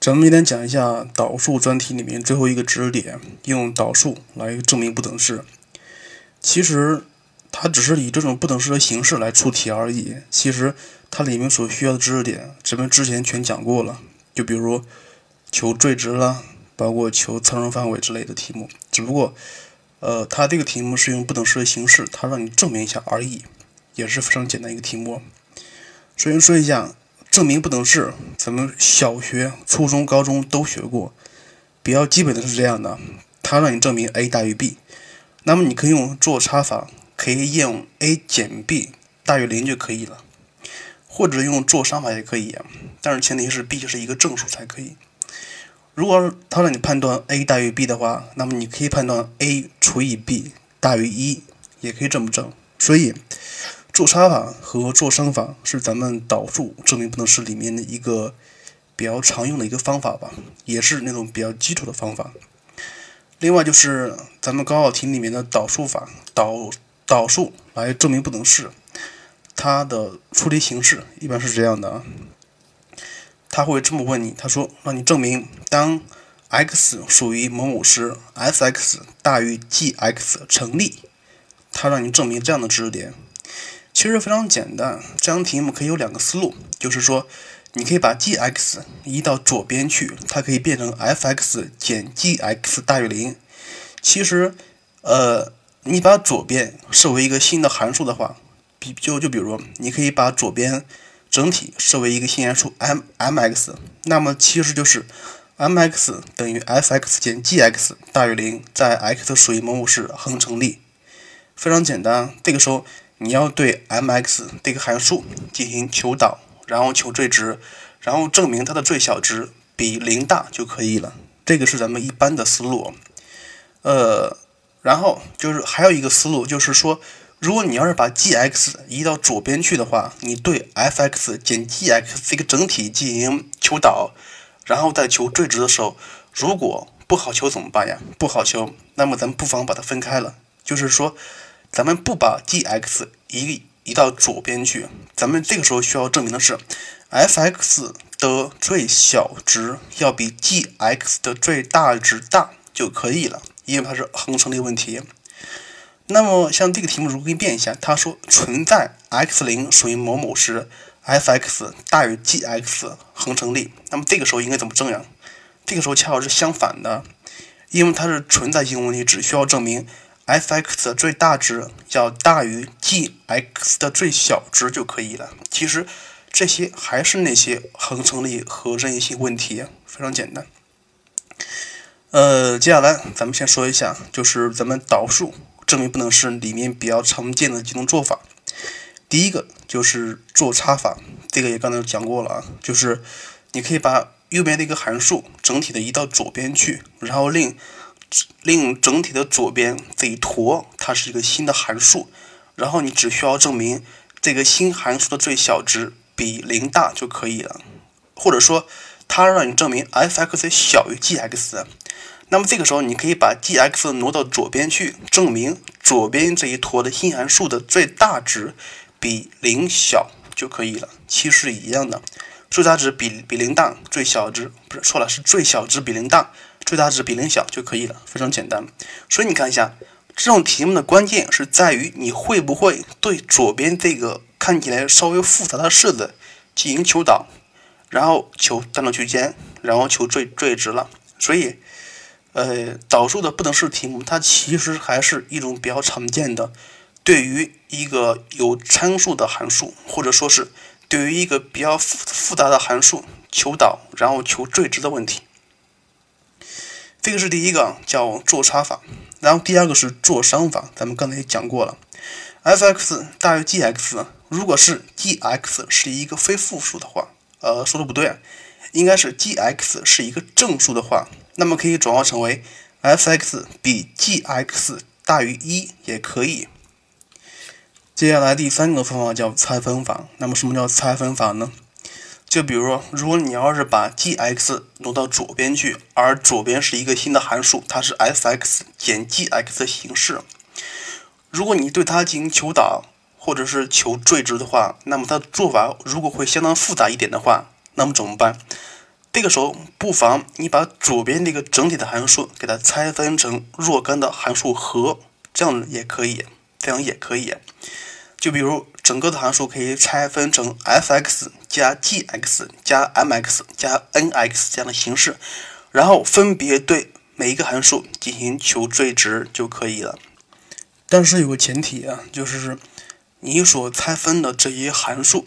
咱们今天讲一下导数专题里面最后一个知识点，用导数来证明不等式。其实它只是以这种不等式的形式来出题而已。其实它里面所需要的知识点，咱们之前全讲过了。就比如求最值啦，包括求参数范围之类的题目。只不过，呃，它这个题目是用不等式的形式，它让你证明一下而已，也是非常简单一个题目。首先说一下。证明不等式，咱们小学、初中、高中都学过，比较基本的是这样的：它让你证明 a 大于 b，那么你可以用做差法，可以用 a 减 b 大于零就可以了，或者用做商法也可以，但是前提是 b 是一个正数才可以。如果它让你判断 a 大于 b 的话，那么你可以判断 a 除以 b 大于一，也可以这么证。所以。做差法和做商法是咱们导数证明不等式里面的一个比较常用的一个方法吧，也是那种比较基础的方法。另外就是咱们高考题里面的导数法，导导数来证明不等式，它的出题形式一般是这样的啊，他会这么问你，他说让你证明当 x 属于某某时，f(x) 大于 g(x) 成立，他让你证明这样的知识点。其实非常简单，这张题目可以有两个思路，就是说，你可以把 g(x) 移到左边去，它可以变成 f(x) 减 g(x) 大于零。其实，呃，你把左边设为一个新的函数的话，比就就比如，你可以把左边整体设为一个新函数 m m(x)，那么其实就是 m(x) 等于 f(x) 减 g(x) 大于零，在 x 属于某某时恒成立。非常简单，这个时候。你要对 m(x) 这个函数进行求导，然后求最值，然后证明它的最小值比零大就可以了。这个是咱们一般的思路。呃，然后就是还有一个思路，就是说，如果你要是把 g(x) 移到左边去的话，你对 f(x) 减 g(x) 这个整体进行求导，然后再求最值的时候，如果不好求怎么办呀？不好求，那么咱们不妨把它分开了，就是说。咱们不把 g(x) 移移到左边去，咱们这个时候需要证明的是，f(x) 的最小值要比 g(x) 的最大值大就可以了，因为它是恒成立问题。那么像这个题目，如果给你变一下，它说存在 x 零属于某某时，f(x) 大于 g(x) 恒成立，那么这个时候应该怎么证呀？这个时候恰好是相反的，因为它是存在性问题，只需要证明。F(x) 的最大值要大于 g(x) 的最小值就可以了。其实这些还是那些恒成立和任意性问题，非常简单。呃，接下来咱们先说一下，就是咱们导数证明不能是里面比较常见的几种做法。第一个就是做差法，这个也刚才讲过了啊，就是你可以把右边的一个函数整体的移到左边去，然后令令整体的左边这一坨，它是一个新的函数，然后你只需要证明这个新函数的最小值比零大就可以了，或者说它让你证明 f(x) 小于 g(x)，那么这个时候你可以把 g(x) 挪到左边去，证明左边这一坨的新函数的最大值比零小就可以了，其实是一样的，最大值比比零大，最小值不是错了，是最小值比零大。最大值比零小就可以了，非常简单。所以你看一下，这种题目的关键是在于你会不会对左边这个看起来稍微复杂的式子进行求导，然后求单独区间，然后求最最值了。所以，呃，导数的不等式题目，它其实还是一种比较常见的，对于一个有参数的函数，或者说是对于一个比较复复杂的函数求导，然后求最值的问题。这个是第一个叫做差法，然后第二个是做商法，咱们刚才也讲过了，f(x) 大于 g(x)，如果是 g(x) 是一个非负数的话，呃，说的不对，应该是 g(x) 是一个正数的话，那么可以转化成为 f(x) 比 g(x) 大于一也可以。接下来第三个方法叫拆分法，那么什么叫拆分法呢？就比如说，如果你要是把 g(x) 挪到左边去，而左边是一个新的函数，它是 f(x) 减 g(x) 的形式。如果你对它进行求导或者是求最值的话，那么它的做法如果会相当复杂一点的话，那么怎么办？这个时候不妨你把左边这个整体的函数给它拆分成若干的函数和，这样也可以，这样也可以。就比如整个的函数可以拆分成 f(x) 加 g(x) 加 m(x) 加 n(x) 这样的形式，然后分别对每一个函数进行求最值就可以了。但是有个前提啊，就是你所拆分的这一函数，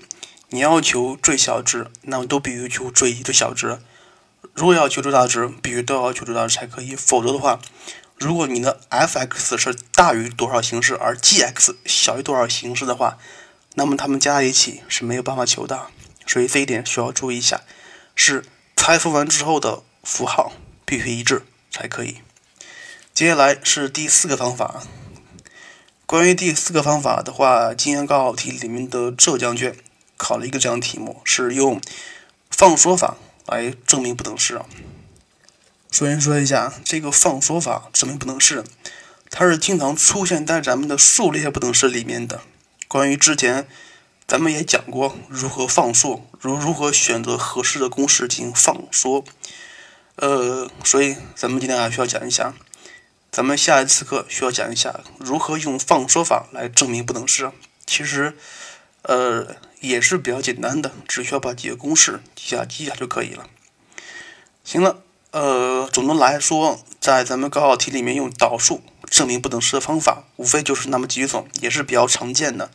你要求最小值，那么都必须求最最小值。如果要求最大值，必须都要求最大值才可以，否则的话。如果你的 f(x) 是大于多少形式，而 g(x) 小于多少形式的话，那么它们加在一起是没有办法求的。所以这一点需要注意一下，是拆分完之后的符号必须一致才可以。接下来是第四个方法。关于第四个方法的话，今年高考题里面的浙江卷考了一个这样题目，是用放缩法来证明不等式啊。首先说一下这个放缩法证明不等式，它是经常出现在咱们的数列不等式里面的。关于之前咱们也讲过如何放缩，如如何选择合适的公式进行放缩。呃，所以咱们今天还需要讲一下，咱们下一次课需要讲一下如何用放缩法来证明不等式。其实，呃，也是比较简单的，只需要把几个公式记下记下就可以了。行了。呃，总的来说，在咱们高考题里面用导数证明不等式的方法，无非就是那么几种，也是比较常见的。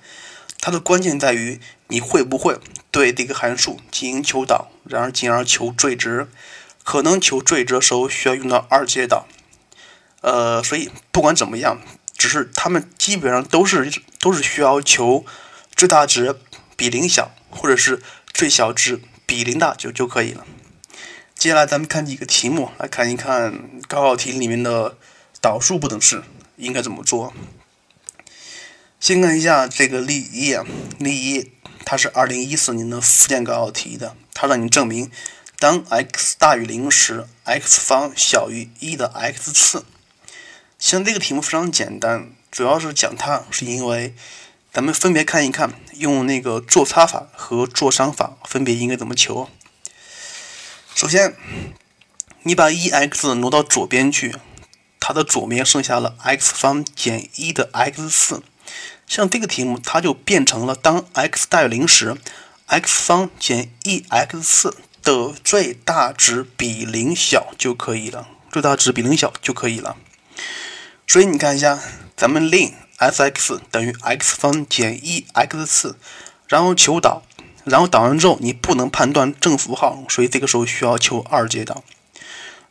它的关键在于你会不会对这个函数进行求导，然而进而求最值。可能求最值的时候需要用到二阶导。呃，所以不管怎么样，只是他们基本上都是都是需要求最大值比零小，或者是最小值比零大就就可以了。接下来咱们看几个题目，来看一看高考题里面的导数不等式应该怎么做。先看一下这个例一啊，例一它是二零一四年的福建高考题的，它让你证明当 x 大于零时，x 方小于一的 x 次。像这个题目非常简单，主要是讲它是因为咱们分别看一看，用那个做差法和做商法分别应该怎么求。首先，你把 e(x) 挪到左边去，它的左边剩下了 x 方减一的 x 次。像这个题目，它就变成了当 x 大于零时，x 方减 e(x) 次的最大值比零小就可以了。最大值比零小就可以了。所以你看一下，咱们令 f(x) 等于 x 方减 e(x) 次，然后求导。然后导完之后，你不能判断正负号，所以这个时候需要求二阶导。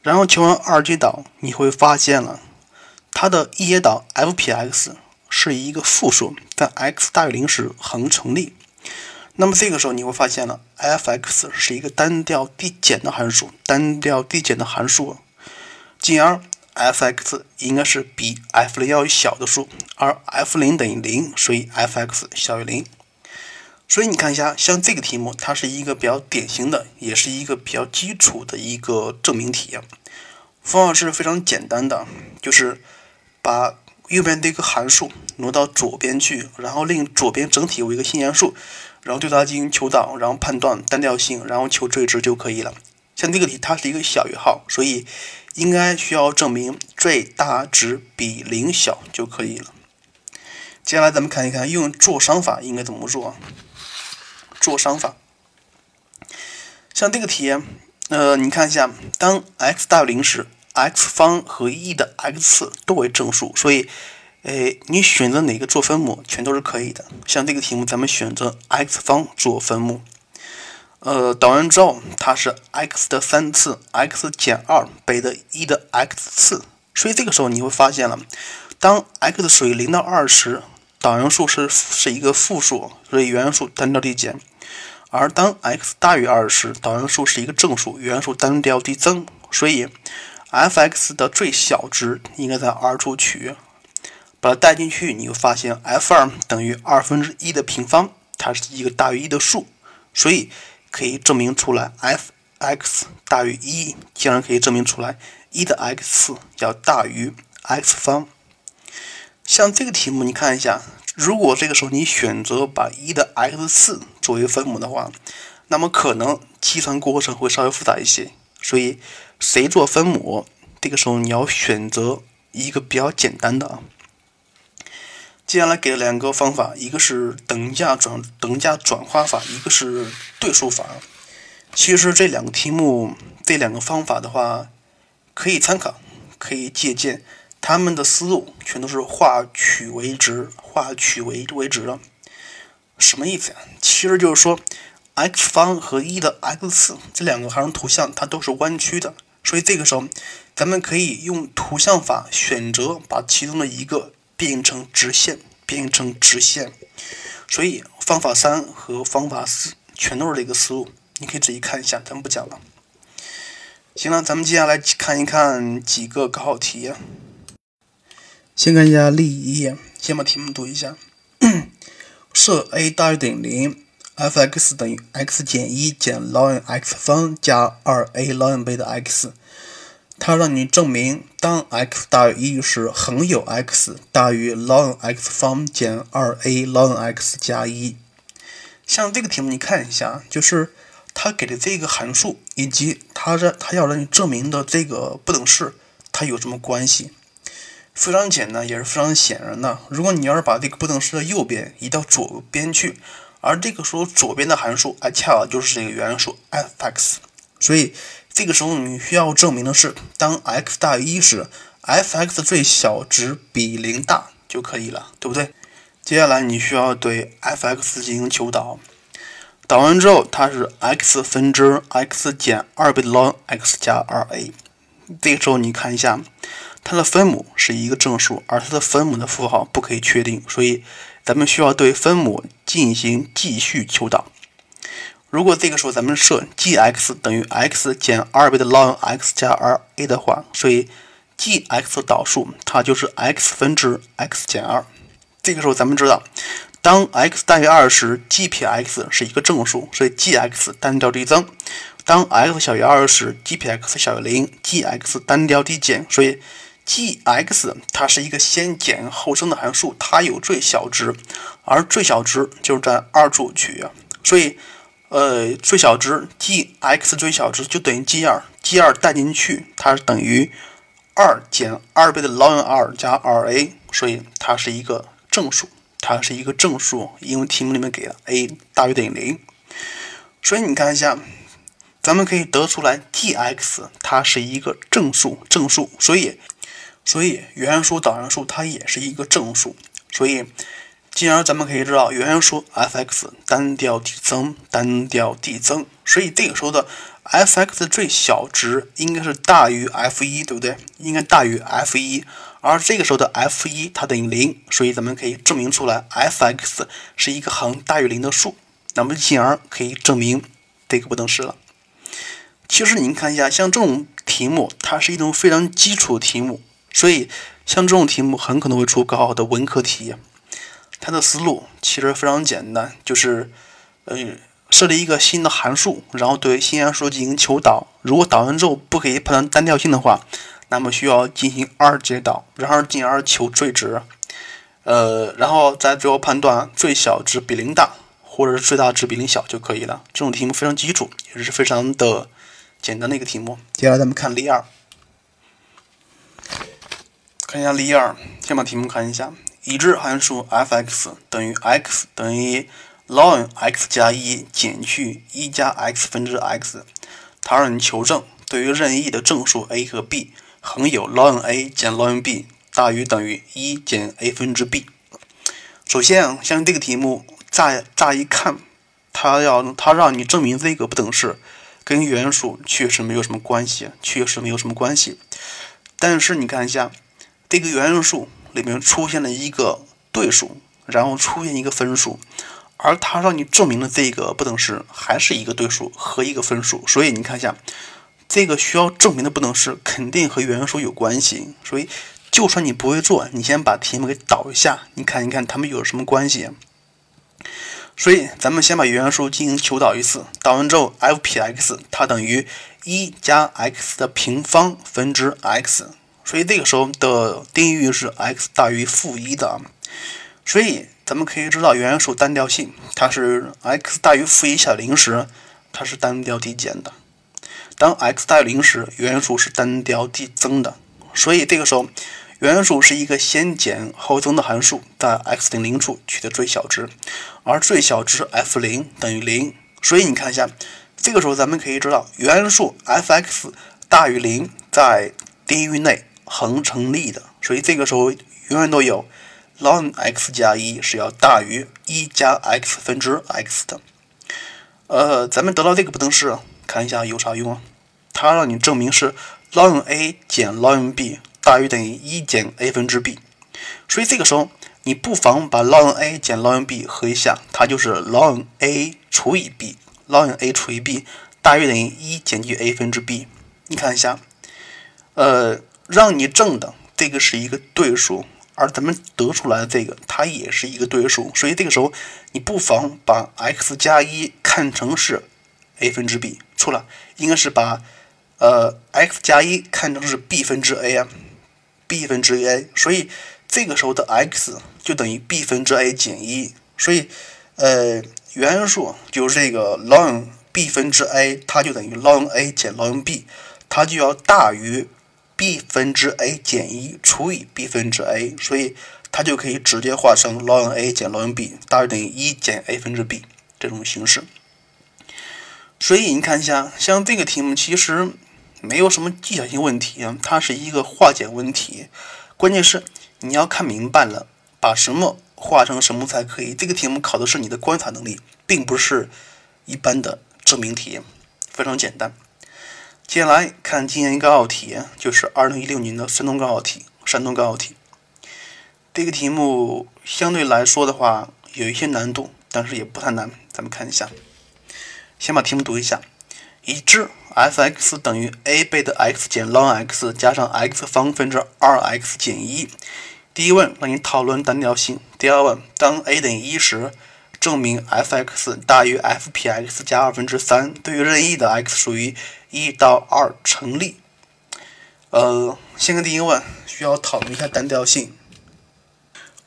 然后求完二阶导，你会发现了它的一阶导 f 撇 x 是一个负数，在 x 大于零时恒成立。那么这个时候你会发现了 f(x) 是一个单调递减的函数，单调递减的函数，进而 f(x) 应该是比 f 零要小的数，而 f 零等于零，所以 f(x) 小于零。所以你看一下，像这个题目，它是一个比较典型的，也是一个比较基础的一个证明题。方法是非常简单的，就是把右边的一个函数挪到左边去，然后令左边整体为一个新元数，然后对它进行求导，然后判断单调性，然后求最值就可以了。像这个题，它是一个小于号，所以应该需要证明最大值比零小就可以了。接下来咱们看一看用做商法应该怎么做。做商法，像这个题，呃，你看一下，当 x 大于零时，x 方和 e 的 x 次都为正数，所以，诶，你选择哪个做分母，全都是可以的。像这个题目，咱们选择 x 方做分母，呃，导完之后，它是 x 的三次，x 减二倍的 e 的 x 次，所以这个时候你会发现了，当 x 属于零到二时，导元数是是一个负数，所以原数单调递减。而当 x 大于二时，导函数是一个正数，原数单调递增，所以 f(x) 的最小值应该在 r 处取，把它带进去，你会发现 f2 等于二分之一的平方，它是一个大于一的数，所以可以证明出来 f(x) 大于一，竟然可以证明出来一的 x 要大于 x 方。像这个题目，你看一下。如果这个时候你选择把一的 x 次作为分母的话，那么可能计算过程会稍微复杂一些。所以谁做分母，这个时候你要选择一个比较简单的啊。接下来给了两个方法，一个是等价转等价转化法，一个是对数法。其实这两个题目，这两个方法的话，可以参考，可以借鉴。他们的思路全都是化曲为直，化曲为为直了。什么意思呀？其实就是说，x 方和一的 x 次这两个函数图像它都是弯曲的，所以这个时候咱们可以用图像法选择把其中的一个。变成直线，变成直线，所以方法三和方法四全都是这个思路，你可以仔细看一下，咱们不讲了。行了，咱们接下来看一看几个高考题。先看一下例一，先把题目读一下。设 a 大于等于零，f(x) 等于 x 减一减 ln(x) 方加二 aln 倍的 x。它让你证明，当 x 大于一时，恒有 x 大于 ln x 方减 2a ln x 加一。像这个题目，你看一下，就是它给的这个函数，以及它让它要让你证明的这个不等式，它有什么关系？非常简单，也是非常显然的。如果你要是把这个不等式的右边移到左边去，而这个时候左边的函数，哎，恰好就是这个原函数 f(x)，所以。这个时候你需要证明的是，当 x 大于一时，f(x) 最小值比零大就可以了，对不对？接下来你需要对 f(x) 进行求导，导完之后它是 x 分之 x 减二倍的 ln x 加二 a。这个时候你看一下，它的分母是一个正数，而它的分母的符号不可以确定，所以咱们需要对分母进行继续求导。如果这个时候咱们设 g(x) 等于 x 减二倍的 ln x 加 2a 的话，所以 g(x) 导数它就是 x 分之 x 减二。这个时候咱们知道，当 x 大于二时，g 撇 x 是一个正数，所以 g(x) 单调递增；当 x 小于二时，g 撇 x 小于零，g(x) 单调递减。所以 g(x) 它是一个先减后升的函数，它有最小值，而最小值就是在二处取，所以。呃，最小值 g(x) 最小值就等于 g 二，g 二带进去，它是等于二减二倍的 ln 二加 2a，所以它是一个正数，它是一个正数，因为题目里面给了 a 大于等于零，所以你看一下，咱们可以得出来 g(x) 它是一个正数，正数，所以所以原函数导函数它也是一个正数，所以。进而咱们可以知道，原函数 f(x) 单调递增，单调递增，所以这个时候的 f(x) 最小值应该是大于 f(1), 对不对？应该大于 f(1), 而这个时候的 f(1) 它等于零，所以咱们可以证明出来 f(x) 是一个恒大于零的数，那么进而可以证明这个不等式了。其实您看一下，像这种题目，它是一种非常基础的题目，所以像这种题目很可能会出高考的文科题。它的思路其实非常简单，就是，呃，设立一个新的函数，然后对新函数进行求导。如果导完之后不可以判断单调性的话，那么需要进行二阶导，然后进而求最值，呃，然后再最后判断最小值比零大，或者是最大值比零小就可以了。这种题目非常基础，也是非常的简单的一个题目。接下来咱们看例二，看一下例二，先把题目看一下。已知函数 f(x) 等于 x 等于 ln x 加一减去一加 x 分之 x，它让你求证对于任意的正数 a 和 b，恒有 ln a 减 ln b 大于等于一减 a 分之 b。首先啊，像这个题目乍乍一看，它要它让你证明这个不等式跟原数确实没有什么关系，确实没有什么关系。但是你看一下这个原数。里面出现了一个对数，然后出现一个分数，而它让你证明的这个不等式还是一个对数和一个分数，所以你看一下，这个需要证明的不等式肯定和原数有关系。所以，就算你不会做，你先把题目给导一下，你看一看它们有什么关系。所以，咱们先把原数进行求导一次，导完之后，f 撇 x 它等于一加 x 的平方分之 x。所以这个时候的定义域是 x 大于负一的，所以咱们可以知道原函数单调性，它是 x 大于负一小于零时它是单调递减的；当 x 大于零时，原数是单调递增的。所以这个时候，原数是一个先减后增的函数，在 x 等于零处取得最小值，而最小值 f 零等于零。所以你看一下，这个时候咱们可以知道，原数 f(x) 大于零，在定义域内恒成立的。所以这个时候永远都有 ln x 加一是要大于一加 x 分之 x 的。呃，咱们得到这个不等式，看一下有啥用啊？它让你证明是 ln a 减 ln b。大于等于一减 a 分之 b，所以这个时候你不妨把 ln a 减 ln b 合一下，它就是 ln a 除以 b，ln a 除以 b 大于等于一减去 a 分之 b。你看一下，呃，让你证的这个是一个对数，而咱们得出来的这个它也是一个对数，所以这个时候你不妨把 x 加一看成是 a 分之 b，错了，应该是把呃 x 加一看成是 b 分之 a 啊。b 分之 a，所以这个时候的 x 就等于 b 分之 a 减一，所以呃原数就是这个 ln b 分之 a，它就等于 ln a 减 ln b，它就要大于 b 分之 a 减一除以 b 分之 a，所以它就可以直接化成 ln a 减 ln b 大于等于一减 a 分之 b 这种形式。所以你看一下，像这个题目其实。没有什么技巧性问题啊，它是一个化简问题，关键是你要看明白了，把什么化成什么才可以。这个题目考的是你的观察能力，并不是一般的证明题，非常简单。接下来看今年一个奥题，就是二零一六年的山东高考题，山东高考题。这个题目相对来说的话有一些难度，但是也不太难。咱们看一下，先把题目读一下。已知 f(x) 等于 a 倍的 x 减 ln x 加上 x 方分之 2x 减一。第一问让你讨论单调性。第二问，当 a 等于一时，证明 f(x) 大于 f(px) 加二分之三，对于任意的 x 属于一到二成立。呃，先看第一问，需要讨论一下单调性。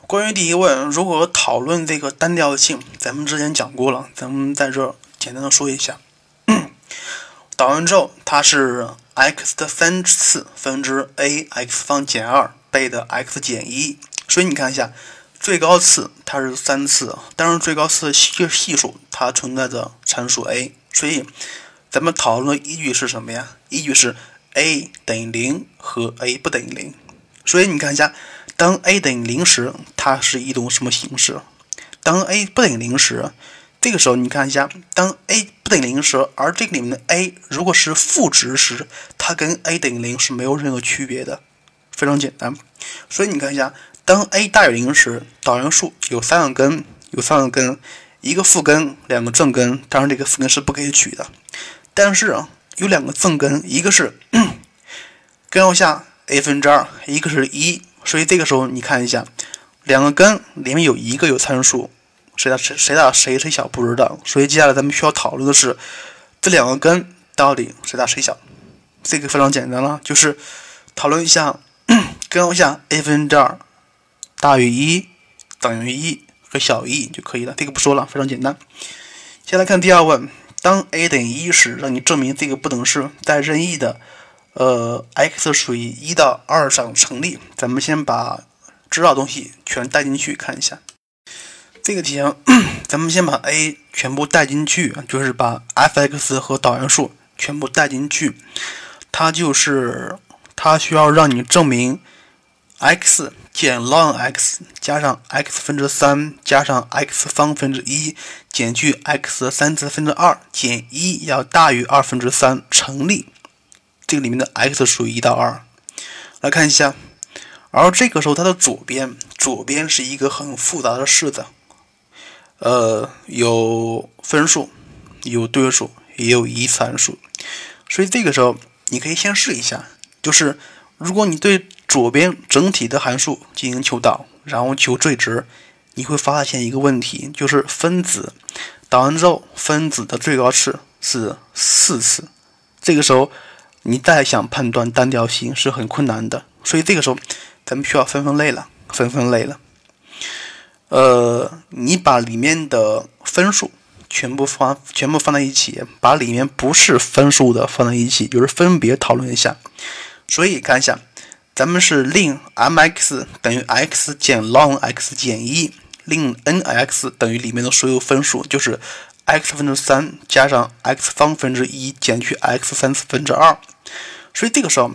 关于第一问，如果讨论这个单调性，咱们之前讲过了，咱们在这简单的说一下。导完之后，它是 x 的三次分之 a x 方减二倍的 x 减一，所以你看一下，最高次它是三次，但是最高次系系数它存在着参数 a，所以咱们讨论依据是什么呀？依据是 a 等于零和 a 不等于零，所以你看一下，当 a 等于零时，它是一种什么形式？当 a 不等于零时。这个时候你看一下，当 a 不等于零时，而这个里面的 a 如果是负值时，它跟 a 等于零是没有任何区别的，非常简单。所以你看一下，当 a 大于零时，导函数有三个根，有三个根，一个负根，两个正根，当然这个负根是不可以取的。但是啊，有两个正根，一个是 根号下 a 分之二，一个是一，所以这个时候你看一下，两个根里面有一个有参数。谁大谁谁大谁谁小不知道，所以接下来咱们需要讨论的是这两个根到底谁大谁小。这个非常简单了，就是讨论一下 根号下 a 分之二大于一等于一和小于一就可以了。这个不说了，非常简单。先来看第二问，当 a 等于一时，让你证明这个不等式在任意的呃 x 属于一到二上成立。咱们先把知道东西全带进去看一下。这个题，咱们先把 a 全部带进去，就是把 f(x) 和导函数全部带进去。它就是它需要让你证明 x 减 ln x 加上 x 分之三加上 x 方分之一减去 x 三次分之二减一要大于二分之三成立。这个里面的 x 属于一到二。来看一下，而这个时候它的左边，左边是一个很复杂的式子。呃，有分数，有对数，也有一次函数，所以这个时候你可以先试一下，就是如果你对左边整体的函数进行求导，然后求最值，你会发现一个问题，就是分子导完之后，分子的最高次是四次，这个时候你再想判断单调性是很困难的，所以这个时候咱们需要分分类了，分分类了。呃，你把里面的分数全部放全部放在一起，把里面不是分数的放在一起，就是分别讨论一下。所以看一下，咱们是令 m_x 等于 x 减 ln_x 减一，令 n_x 等于里面的所有分数，就是 x 分之三加上 x 方分之一减去 x 三次分之二。所以这个时候。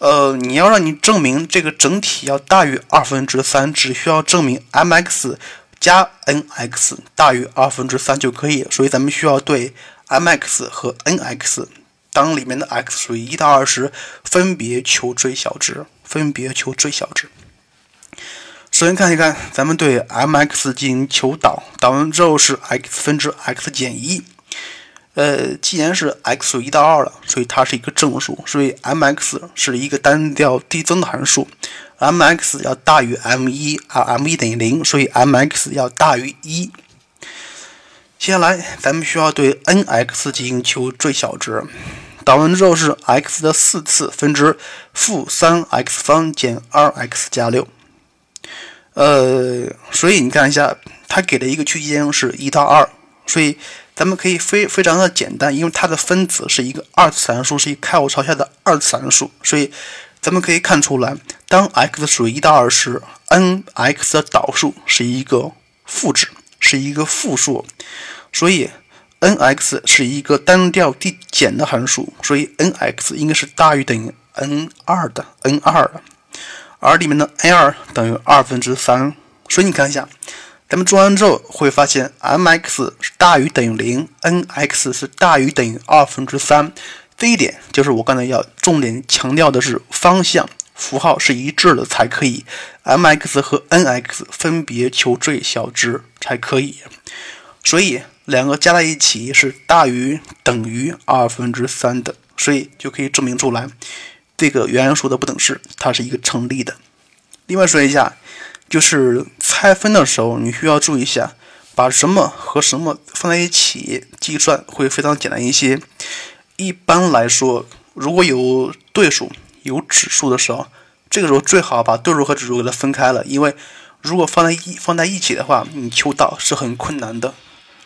呃，你要让你证明这个整体要大于二分之三，只需要证明 m_x 加 n_x 大于二分之三就可以。所以咱们需要对 m_x 和 n_x 当里面的 x 属于一到二十，分别求最小值，分别求最小值。首先看一看，咱们对 m_x 进行求导，导完之后是 x 分之 x 减一。呃，既然是 x 一到二了，所以它是一个正数，所以 m_x 是一个单调递增的函数，m_x 要大于 m1 啊，m1 等于零，所以 m_x 要大于一。接下来咱们需要对 n_x 进行求最小值，导完之后是 x 的四次分之负三 x 方减二 x 加六。呃，所以你看一下，它给的一个区间是一到二，所以。咱们可以非非常的简单，因为它的分子是一个二次函数，是一个开口朝下的二次函数，所以咱们可以看出来，当 x 属于一到二时，n_x 的导数是一个负值，是一个负数，所以 n_x 是一个单调递减的函数，所以 n_x 应该是大于等于 n2 的 n2 的，而里面的 n2 等于二分之三，所以你看一下。咱们做完之后会发现，m_x 是大于等于零，n_x 是大于等于二分之三。这一点就是我刚才要重点强调的是方向符号是一致的才可以，m_x 和 n_x 分别求最小值才可以。所以两个加在一起是大于等于二分之三的，所以就可以证明出来这个原函数的不等式它是一个成立的。另外说一下。就是拆分的时候，你需要注意一下，把什么和什么放在一起计算会非常简单一些。一般来说，如果有对数、有指数的时候，这个时候最好把对数和指数给它分开了，因为如果放在一放在一起的话，你求导是很困难的。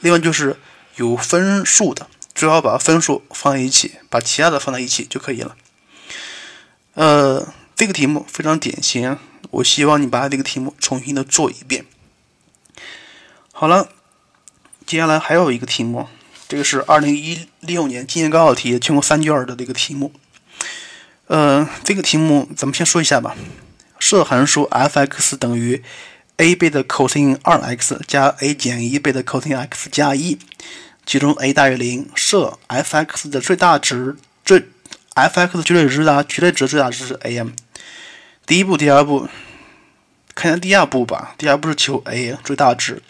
另外就是有分数的，最好把分数放在一起，把其他的放在一起就可以了。呃，这个题目非常典型。我希望你把这个题目重新的做一遍。好了，接下来还有一个题目，这个是二零一六年今年高考题全国三卷的这个题目。呃，这个题目咱们先说一下吧。设函数 f(x) 等于 a 倍的 cos 二 x 加 a 减一倍的 cos x 加一，其中 a 大于零。设 f(x) 的最大值最 f(x) 绝对值的绝对值最大值是 a_m。第一步，第二步，看下第二步吧。第二步是求 a 最大值。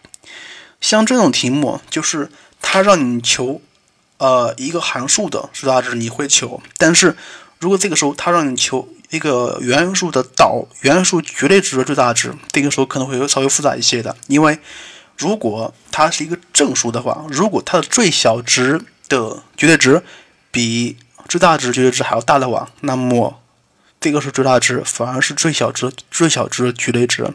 像这种题目，就是它让你求，呃，一个函数的最大值，你会求。但是如果这个时候它让你求一个原函数的导原函数绝对值的最大值，这个时候可能会稍微复杂一些的。因为如果它是一个正数的话，如果它的最小值的绝对值比最大值绝对值还要大的话，那么这个是最大值，反而是最小值最小值的绝对值。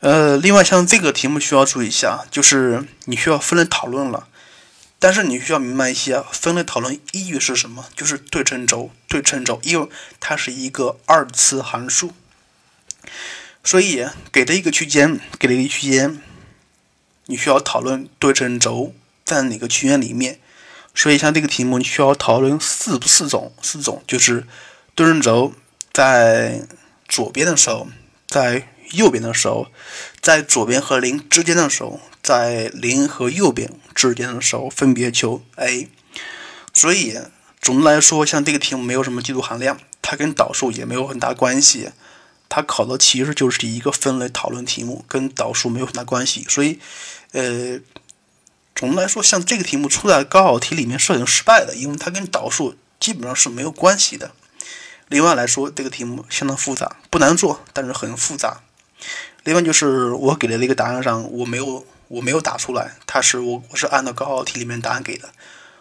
呃，另外像这个题目需要注意一下，就是你需要分类讨论了，但是你需要明白一些分类讨论依据是什么，就是对称轴，对称轴，因为它是一个二次函数，所以给的一个区间，给了一个区间，你需要讨论对称轴在哪个区间里面。所以像这个题目，你需要讨论四不四种，四种就是。对称轴在左边的时候，在右边的时候，在左边和零之间的时候，在零和右边之间的时候，分别求 a。所以总的来说，像这个题目没有什么技术含量，它跟导数也没有很大关系。它考的其实就是一个分类讨论题目，跟导数没有很大关系。所以，呃，总的来说，像这个题目出在高考题里面是很失败的，因为它跟导数基本上是没有关系的。另外来说，这个题目相当复杂，不难做，但是很复杂。另外就是我给的那个答案上，我没有我没有打出来，它是我我是按照高考题里面答案给的，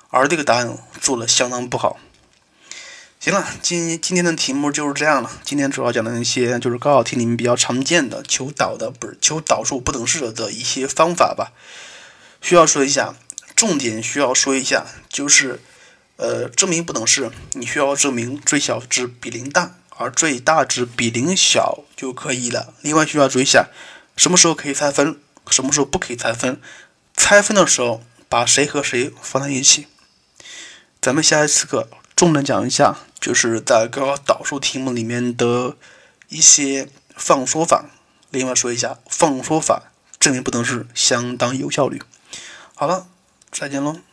而这个答案做的相当不好。行了，今今天的题目就是这样了。今天主要讲的那些就是高考题里面比较常见的求导的，不是求导数不等式的一些方法吧。需要说一下，重点需要说一下，就是呃，证明不等式，你需要证明最小值比零大，而最大值比零小就可以了。另外需要注意一下，什么时候可以拆分，什么时候不可以拆分。拆分的时候，把谁和谁放在一起。咱们下一次课重点讲一下，就是在高考导数题目里面的一些放缩法。另外说一下，放缩法证明不等式相当有效率。好了，再见喽。